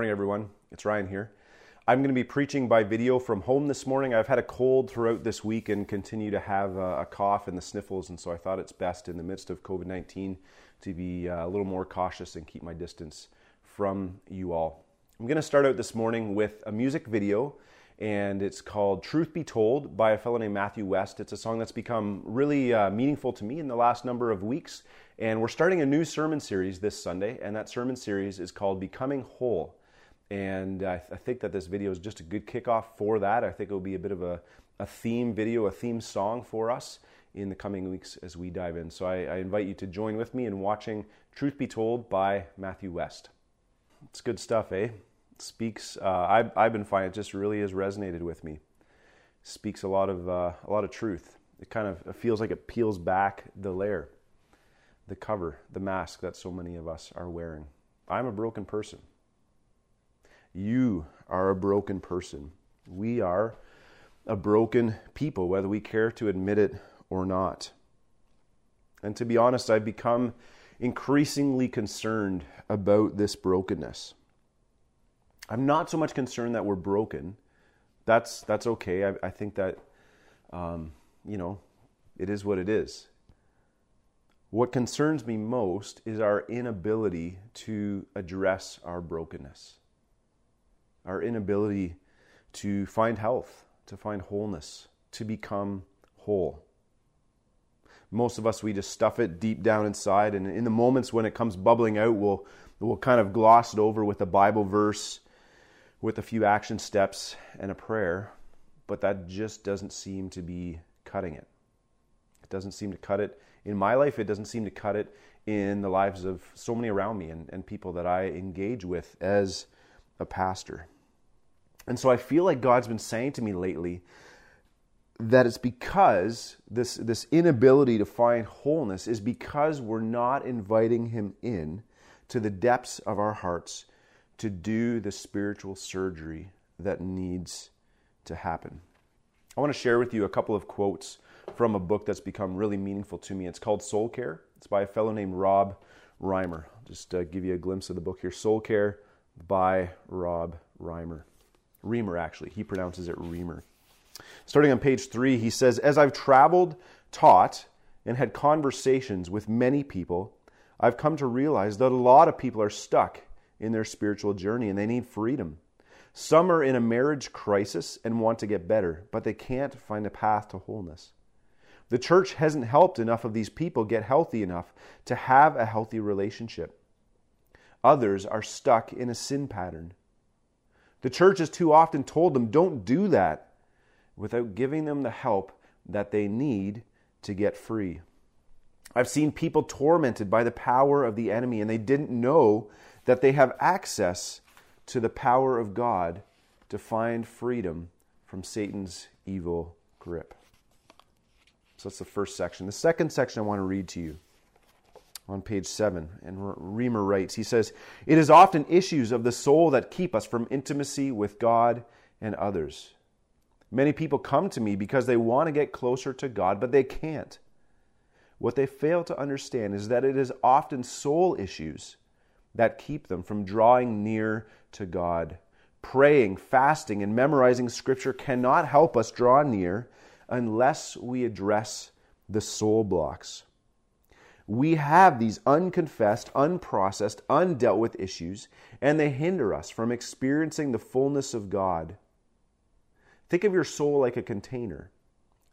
morning, everyone. It's Ryan here. I'm going to be preaching by video from home this morning. I've had a cold throughout this week and continue to have a cough and the sniffles, and so I thought it's best in the midst of COVID 19 to be uh, a little more cautious and keep my distance from you all. I'm going to start out this morning with a music video, and it's called Truth Be Told by a fellow named Matthew West. It's a song that's become really uh, meaningful to me in the last number of weeks, and we're starting a new sermon series this Sunday, and that sermon series is called Becoming Whole. And I, th- I, think that this video is just a good kickoff for that. I think it will be a bit of a, a theme video, a theme song for us in the coming weeks as we dive in. So I, I invite you to join with me in watching Truth Be Told by Matthew West. It's good stuff, eh? It speaks. Uh, I've, I've been finding it just really has resonated with me. Speaks a lot of uh, a lot of truth. It kind of it feels like it peels back the layer, the cover, the mask that so many of us are wearing. I'm a broken person. You are a broken person. We are a broken people, whether we care to admit it or not. And to be honest, I've become increasingly concerned about this brokenness. I'm not so much concerned that we're broken. That's that's okay. I, I think that um, you know it is what it is. What concerns me most is our inability to address our brokenness our inability to find health, to find wholeness, to become whole. Most of us, we just stuff it deep down inside, and in the moments when it comes bubbling out, we'll, we'll kind of gloss it over with a Bible verse, with a few action steps, and a prayer, but that just doesn't seem to be cutting it. It doesn't seem to cut it in my life, it doesn't seem to cut it in the lives of so many around me and, and people that I engage with as a pastor. And so I feel like God's been saying to me lately that it's because this, this inability to find wholeness is because we're not inviting Him in to the depths of our hearts to do the spiritual surgery that needs to happen. I want to share with you a couple of quotes from a book that's become really meaningful to me. It's called Soul Care. It's by a fellow named Rob Reimer. I'll just uh, give you a glimpse of the book here. Soul Care by Rob Reimer. Reamer, actually. He pronounces it Reamer. Starting on page three, he says, As I've traveled, taught, and had conversations with many people, I've come to realize that a lot of people are stuck in their spiritual journey and they need freedom. Some are in a marriage crisis and want to get better, but they can't find a path to wholeness. The church hasn't helped enough of these people get healthy enough to have a healthy relationship. Others are stuck in a sin pattern. The church has too often told them, don't do that, without giving them the help that they need to get free. I've seen people tormented by the power of the enemy, and they didn't know that they have access to the power of God to find freedom from Satan's evil grip. So that's the first section. The second section I want to read to you on page 7. And Reamer writes, he says, It is often issues of the soul that keep us from intimacy with God and others. Many people come to me because they want to get closer to God, but they can't. What they fail to understand is that it is often soul issues that keep them from drawing near to God. Praying, fasting, and memorizing Scripture cannot help us draw near unless we address the soul blocks we have these unconfessed, unprocessed, undealt with issues, and they hinder us from experiencing the fullness of God. Think of your soul like a container.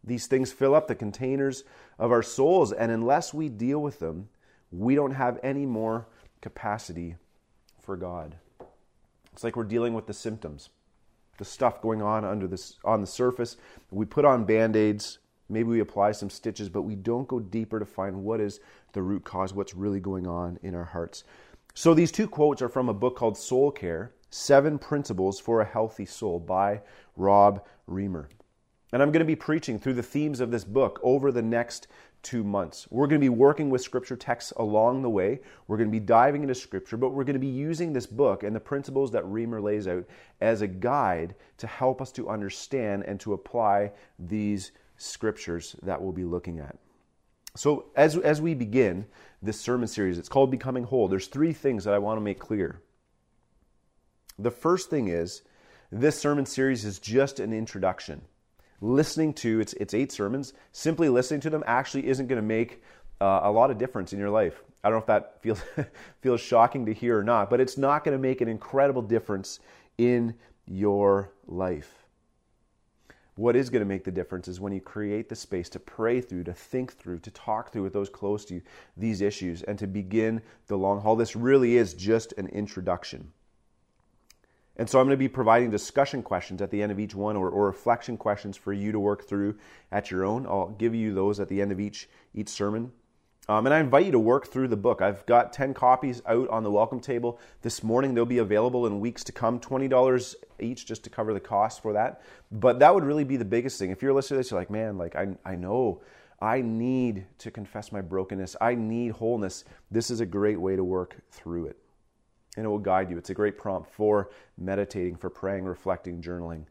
These things fill up the containers of our souls, and unless we deal with them, we don't have any more capacity for God. It's like we're dealing with the symptoms, the stuff going on under this on the surface. We put on band-aids, maybe we apply some stitches, but we don't go deeper to find what is the root cause, what's really going on in our hearts. So these two quotes are from a book called Soul Care Seven Principles for a Healthy Soul by Rob Reimer. And I'm going to be preaching through the themes of this book over the next two months. We're going to be working with scripture texts along the way. We're going to be diving into scripture, but we're going to be using this book and the principles that Reimer lays out as a guide to help us to understand and to apply these scriptures that we'll be looking at. So, as, as we begin this sermon series, it's called Becoming Whole. There's three things that I want to make clear. The first thing is this sermon series is just an introduction. Listening to it's it's eight sermons. Simply listening to them actually isn't going to make uh, a lot of difference in your life. I don't know if that feels feels shocking to hear or not, but it's not going to make an incredible difference in your life. What is going to make the difference is when you create the space to pray through, to think through, to talk through with those close to you these issues, and to begin the long haul. This really is just an introduction. And so I'm going to be providing discussion questions at the end of each one or, or, reflection questions for you to work through at your own. I'll give you those at the end of each, each sermon. Um, and I invite you to work through the book. I've got 10 copies out on the welcome table this morning. They'll be available in weeks to come, $20 each just to cover the cost for that. But that would really be the biggest thing. If you're listening to this, you're like, man, like I, I know I need to confess my brokenness. I need wholeness. This is a great way to work through it. And it will guide you. It's a great prompt for meditating, for praying, reflecting, journaling,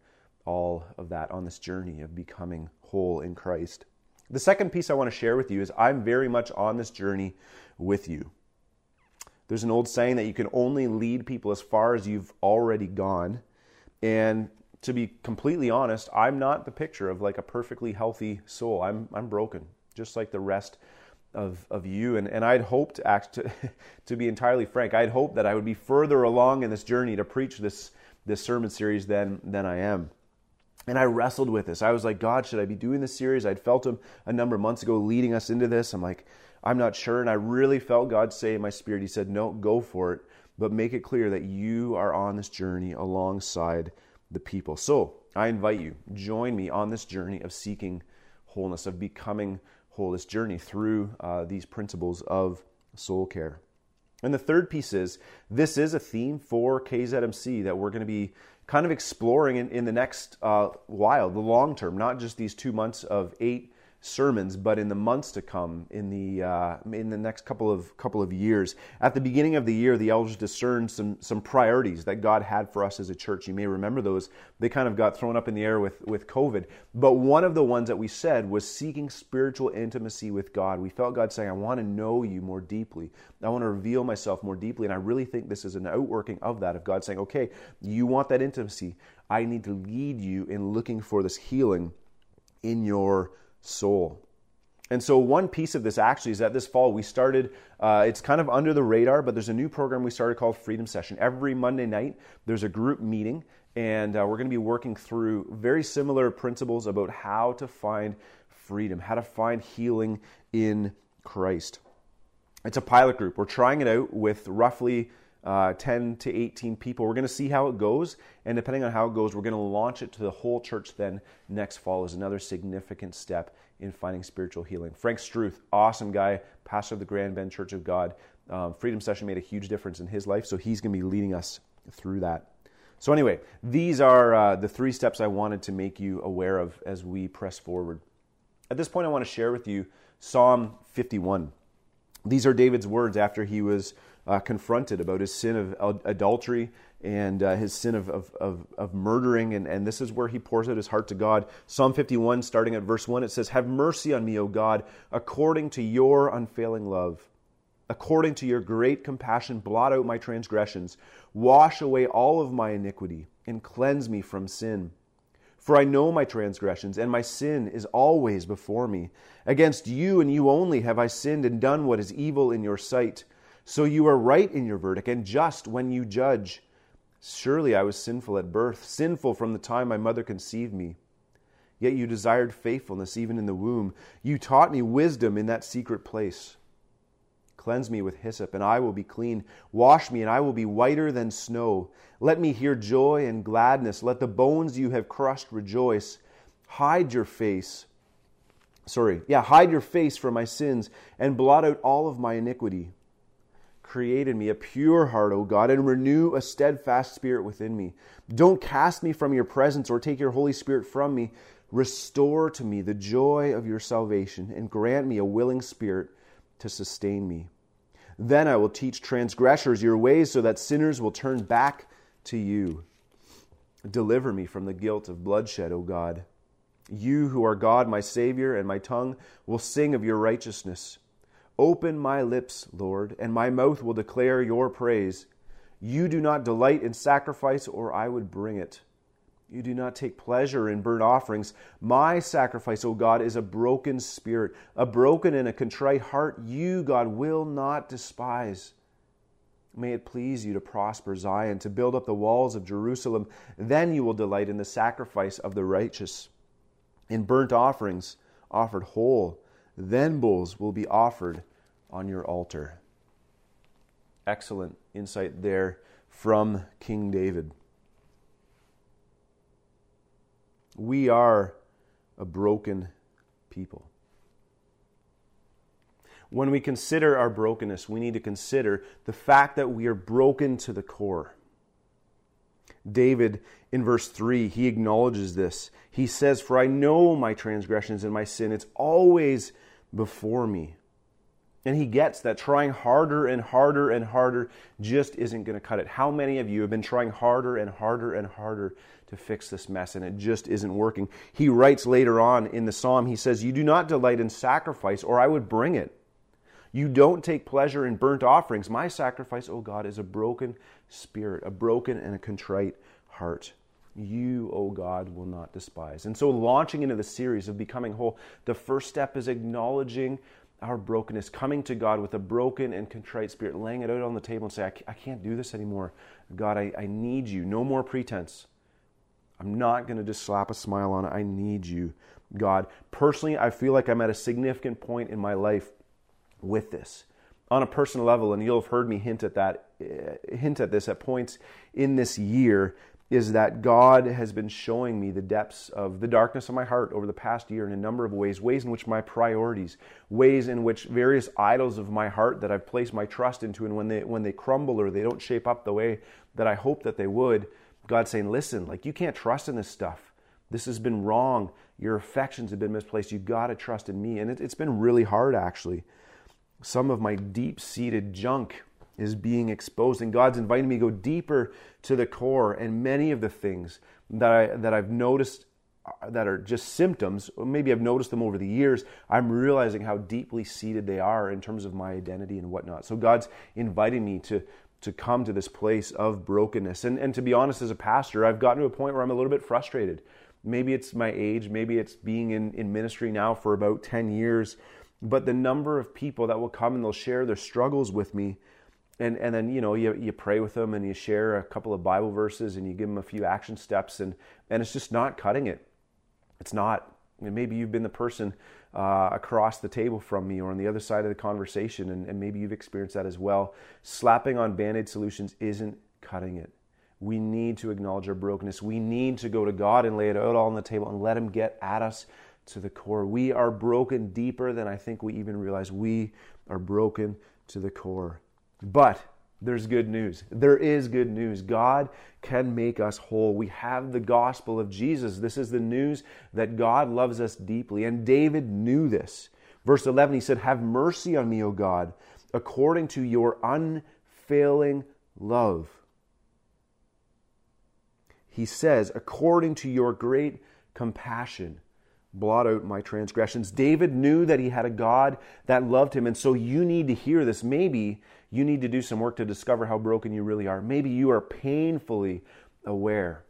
all of that on this journey of becoming whole in Christ. The second piece I want to share with you is I'm very much on this journey with you. There's an old saying that you can only lead people as far as you've already gone. And to be completely honest, I'm not the picture of like a perfectly healthy soul. I'm, I'm broken, just like the rest of, of you. And, and I'd hoped, act to, to be entirely frank, I'd hoped that I would be further along in this journey to preach this, this sermon series than, than I am. And I wrestled with this. I was like, God, should I be doing this series? I'd felt him a number of months ago leading us into this. I'm like, I'm not sure. And I really felt God say in my spirit, He said, No, go for it, but make it clear that you are on this journey alongside the people. So I invite you, join me on this journey of seeking wholeness, of becoming whole, this journey through uh, these principles of soul care. And the third piece is this is a theme for KZMC that we're going to be kind of exploring in, in the next uh, while, the long term, not just these two months of eight sermons, but in the months to come, in the uh, in the next couple of couple of years. At the beginning of the year, the elders discerned some some priorities that God had for us as a church. You may remember those. They kind of got thrown up in the air with with COVID. But one of the ones that we said was seeking spiritual intimacy with God. We felt God saying, "I want to know you more deeply. I want to reveal myself more deeply." And I really think this is an outworking of that. Of God saying, "Okay, you want that intimacy. I need to lead you in looking for this healing in your." Soul. And so, one piece of this actually is that this fall we started, uh, it's kind of under the radar, but there's a new program we started called Freedom Session. Every Monday night, there's a group meeting, and uh, we're going to be working through very similar principles about how to find freedom, how to find healing in Christ. It's a pilot group. We're trying it out with roughly uh, 10 to 18 people. We're going to see how it goes, and depending on how it goes, we're going to launch it to the whole church then next fall is another significant step in finding spiritual healing. Frank Struth, awesome guy, pastor of the Grand Bend Church of God. Um, Freedom Session made a huge difference in his life, so he's going to be leading us through that. So, anyway, these are uh, the three steps I wanted to make you aware of as we press forward. At this point, I want to share with you Psalm 51. These are David's words after he was uh, confronted about his sin of adultery and uh, his sin of, of, of, of, murdering. And, and this is where he pours out his heart to God. Psalm 51, starting at verse 1, it says, Have mercy on me, O God, according to your unfailing love. According to your great compassion, blot out my transgressions. Wash away all of my iniquity and cleanse me from sin. For I know my transgressions, and my sin is always before me. Against you and you only have I sinned and done what is evil in your sight so you are right in your verdict and just when you judge. Surely I was sinful at birth, sinful from the time my mother conceived me. Yet you desired faithfulness even in the womb. You taught me wisdom in that secret place. Cleanse me with hyssop, and I will be clean. Wash me, and I will be whiter than snow. Let me hear joy and gladness. Let the bones you have crushed rejoice. Hide your face. Sorry, yeah, hide your face from my sins and blot out all of my iniquity. Create in me a pure heart, O God, and renew a steadfast spirit within me. Don't cast me from your presence or take your Holy Spirit from me. Restore to me the joy of your salvation and grant me a willing spirit to sustain me. Then I will teach transgressors your ways so that sinners will turn back to you. Deliver me from the guilt of bloodshed, O God. You who are God, my Savior, and my tongue will sing of your righteousness. Open my lips, Lord, and my mouth will declare your praise. You do not delight in sacrifice, or I would bring it. You do not take pleasure in burnt offerings. My sacrifice, O God, is a broken spirit, a broken and a contrite heart. You, God, will not despise. May it please you to prosper Zion, to build up the walls of Jerusalem. Then you will delight in the sacrifice of the righteous, in burnt offerings offered whole. Then bulls will be offered on your altar. Excellent insight there from King David. We are a broken people. When we consider our brokenness, we need to consider the fact that we are broken to the core. David, in verse 3, he acknowledges this. He says, For I know my transgressions and my sin, it's always before me. And he gets that trying harder and harder and harder just isn't going to cut it. How many of you have been trying harder and harder and harder to fix this mess and it just isn't working? He writes later on in the psalm, he says, You do not delight in sacrifice, or I would bring it. You don't take pleasure in burnt offerings. My sacrifice, O God, is a broken spirit, a broken and a contrite heart. You, O God, will not despise. And so, launching into the series of becoming whole, the first step is acknowledging our brokenness, coming to God with a broken and contrite spirit, laying it out on the table and say, I can't do this anymore. God, I, I need you. No more pretense. I'm not going to just slap a smile on it. I need you, God. Personally, I feel like I'm at a significant point in my life with this on a personal level, and you'll have heard me hint at that, Uh, hint at this at points in this year, is that God has been showing me the depths of the darkness of my heart over the past year in a number of ways, ways in which my priorities, ways in which various idols of my heart that I've placed my trust into, and when they when they crumble or they don't shape up the way that I hope that they would, God's saying, listen, like you can't trust in this stuff. This has been wrong. Your affections have been misplaced. You got to trust in me, and it, it's been really hard actually some of my deep seated junk is being exposed. And God's inviting me to go deeper to the core. And many of the things that I that I've noticed uh, that are just symptoms maybe I've noticed them over the years I'm realizing how deeply seated they are in terms of my identity and whatnot. So God's inviting me to to come to this place of brokenness. And and to be honest as a pastor I've gotten to a point where I'm a little bit frustrated. Maybe it's my age maybe it's being in in ministry now for about 10 years but the number of people that will come and they'll share their struggles with me and and then you know you, you pray with them and you share a couple of bible verses and you give them a few action steps and and it's just not cutting it it's not and maybe you've been the person uh, across the table from me or on the other side of the conversation and, and maybe you've experienced that as well slapping on band-aid solutions isn't cutting it we need to acknowledge our brokenness we need to go to god and lay it out all on the table and let him get at us to the core. We are broken deeper than I think we even realize. We are broken to the core. But there's good news. There is good news. God can make us whole. We have the gospel of Jesus. This is the news that God loves us deeply. And David knew this. Verse 11, he said, Have mercy on me, O God, according to your unfailing love. He says, According to your great compassion blot out my transgressions. David knew that he had a God that loved him. And so you need to hear this. Maybe you need to do some work to discover how broken you really are. Maybe you are painfully aware.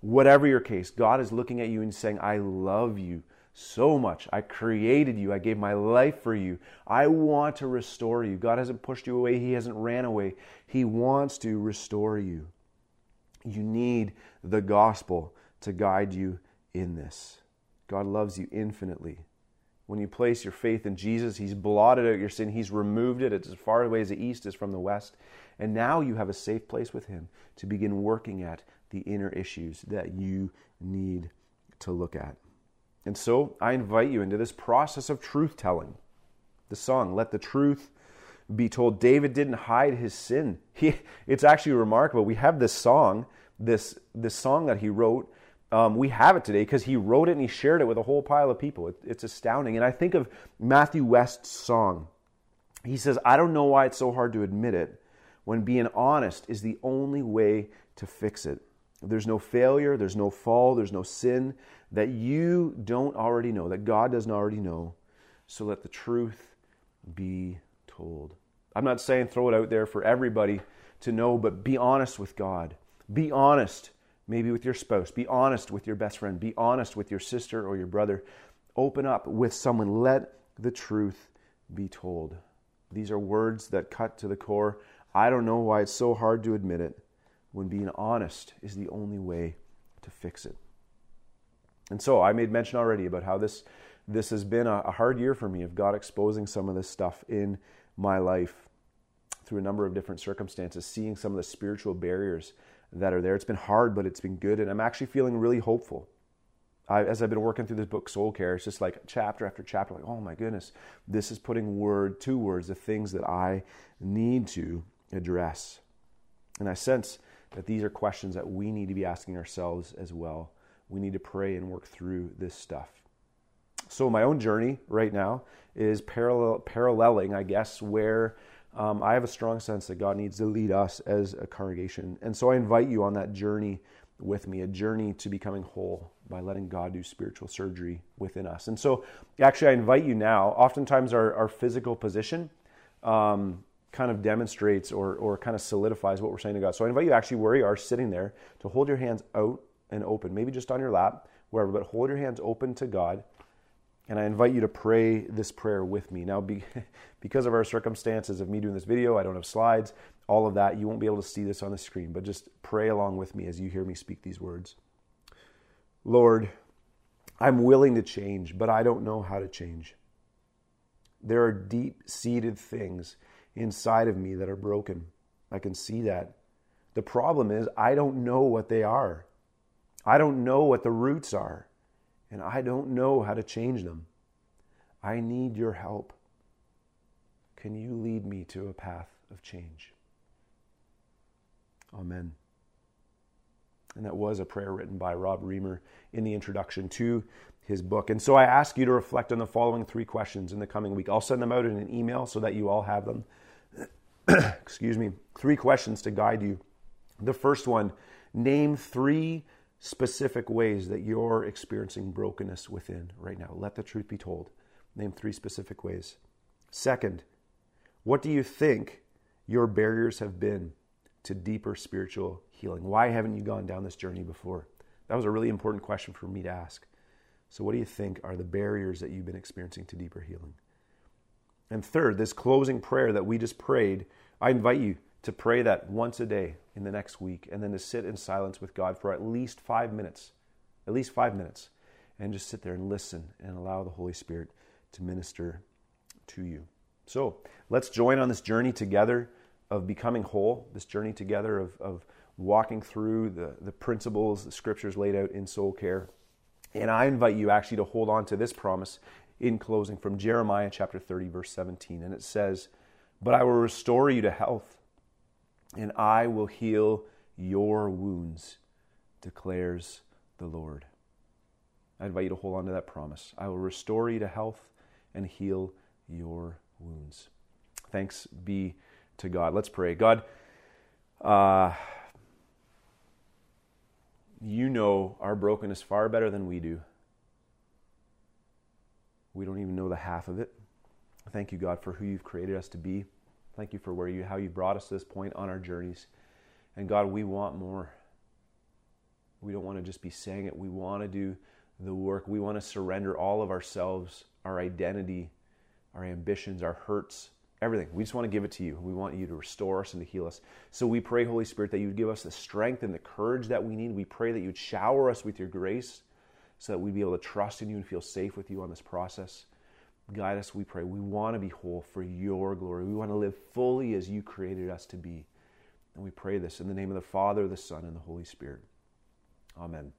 Whatever your case, God is looking at you and saying, I love you so much. I created you. I gave my life for you. I want to restore you. God hasn't pushed you away. He hasn't ran away. He wants to restore you. You need the gospel to guide you in this. God loves you infinitely. When you place your faith in Jesus, He's blotted out your sin. He's removed it. It's as far away as the east is from the west. And now you have a safe place with Him to begin working at the inner issues that you need to look at. And so I invite you into this process of truth telling. The song, Let the Truth Be Told. David didn't hide his sin. He, it's actually remarkable. We have this song, this, this song that he wrote um, we have it today because he wrote it and he shared it with a whole pile of people. It, it's astounding. And I think of Matthew West's song. He says, I don't know why it's so hard to admit it when being honest is the only way to fix it. There's no failure, there's no fall, there's no sin that you don't already know, that God doesn't already know. So let the truth be told. I'm not saying throw it out there for everybody to know, but be honest with God. Be honest, maybe with your spouse. Be honest with your best friend. Be honest with your sister or your brother. Open up with someone. Let the truth be told. These are words that cut to the core. I don't know why it's so hard to admit it when being honest is the only way to fix it. And so I made mention already about how this this has been a, hard year for me of God exposing some of this stuff in my life through a number of different circumstances, seeing some of the spiritual barriers that are there. It's been hard, but it's been good, and I'm actually feeling really hopeful. I, as I've been working through this book, Soul Care, it's just like chapter after chapter, like, oh my goodness, this is putting word to words the things that I need to address. And I sense that these are questions that we need to be asking ourselves as well. We need to pray and work through this stuff. So, my own journey right now is parallel, paralleling, I guess, where um, I have a strong sense that God needs to lead us as a congregation. And so, I invite you on that journey with me, a journey to becoming whole by letting God do spiritual surgery within us. And so, actually, I invite you now. Oftentimes, our, our physical position um, kind of demonstrates or, or kind of solidifies what we're saying to God. So, I invite you actually, where you are sitting there, to hold your hands out and open, maybe just on your lap, wherever, but hold your hands open to God. And I invite you to pray this prayer with me. Now, be, because of our circumstances of me doing this video, I don't have slides, all of that, you won't be able to see this on the screen, but just pray along with me as you hear me speak these words. Lord, I'm willing to change, but I don't know how to change. There are deep seated things inside of me that are broken. I can see that. The problem is, I don't know what they are. I don't know what the roots are, and I don't know how to change them. I need your help. Can you lead me to a path of change? Amen. And that was a prayer written by Rob Reimer in the introduction to his book. And so I ask you to reflect on the following three questions in the coming week. I'll send them out in an email so that you all have them. Excuse me. Three questions to guide you. The first one name three specific ways that you're experiencing brokenness within right now. Let the truth be told. Name three specific ways. Second, what do you think your barriers have been to deeper spiritual healing? Why haven't you gone down this journey before? That was a really important question for me to ask. So, what do you think are the barriers that you've been experiencing to deeper healing? And third, this closing prayer that we just prayed, I invite you to pray that once a day in the next week and then to sit in silence with God for at least five minutes, at least five minutes, and just sit there and listen and allow the Holy Spirit to minister to you. So let's join on this journey together of becoming whole, this journey together of, of walking through the, the principles, the scriptures laid out in soul care. And I invite you actually to hold on to this promise in closing from Jeremiah chapter 30, verse 17. And it says, But I will restore you to health, and I will heal your wounds, declares the Lord. I invite you to hold on to that promise. I will restore you to health and heal your wounds. Thanks be to God. Let's pray. God, uh, you know our brokenness far better than we do. We don't even know the half of it. Thank you, God, for who you've created us to be. Thank you for where you how you brought us to this point on our journeys. And God, we want more. We don't want to just be saying it. We want to do the work. We want to surrender all of ourselves, our identity, our ambitions, our hurts, everything. We just want to give it to you. We want you to restore us and to heal us. So we pray, Holy Spirit, that you would give us the strength and the courage that we need. We pray that you'd shower us with your grace so that we'd be able to trust in you and feel safe with you on this process. Guide us, we pray. We want to be whole for your glory. We want to live fully as you created us to be. And we pray this in the name of the Father, the Son, and the Holy Spirit. Amen.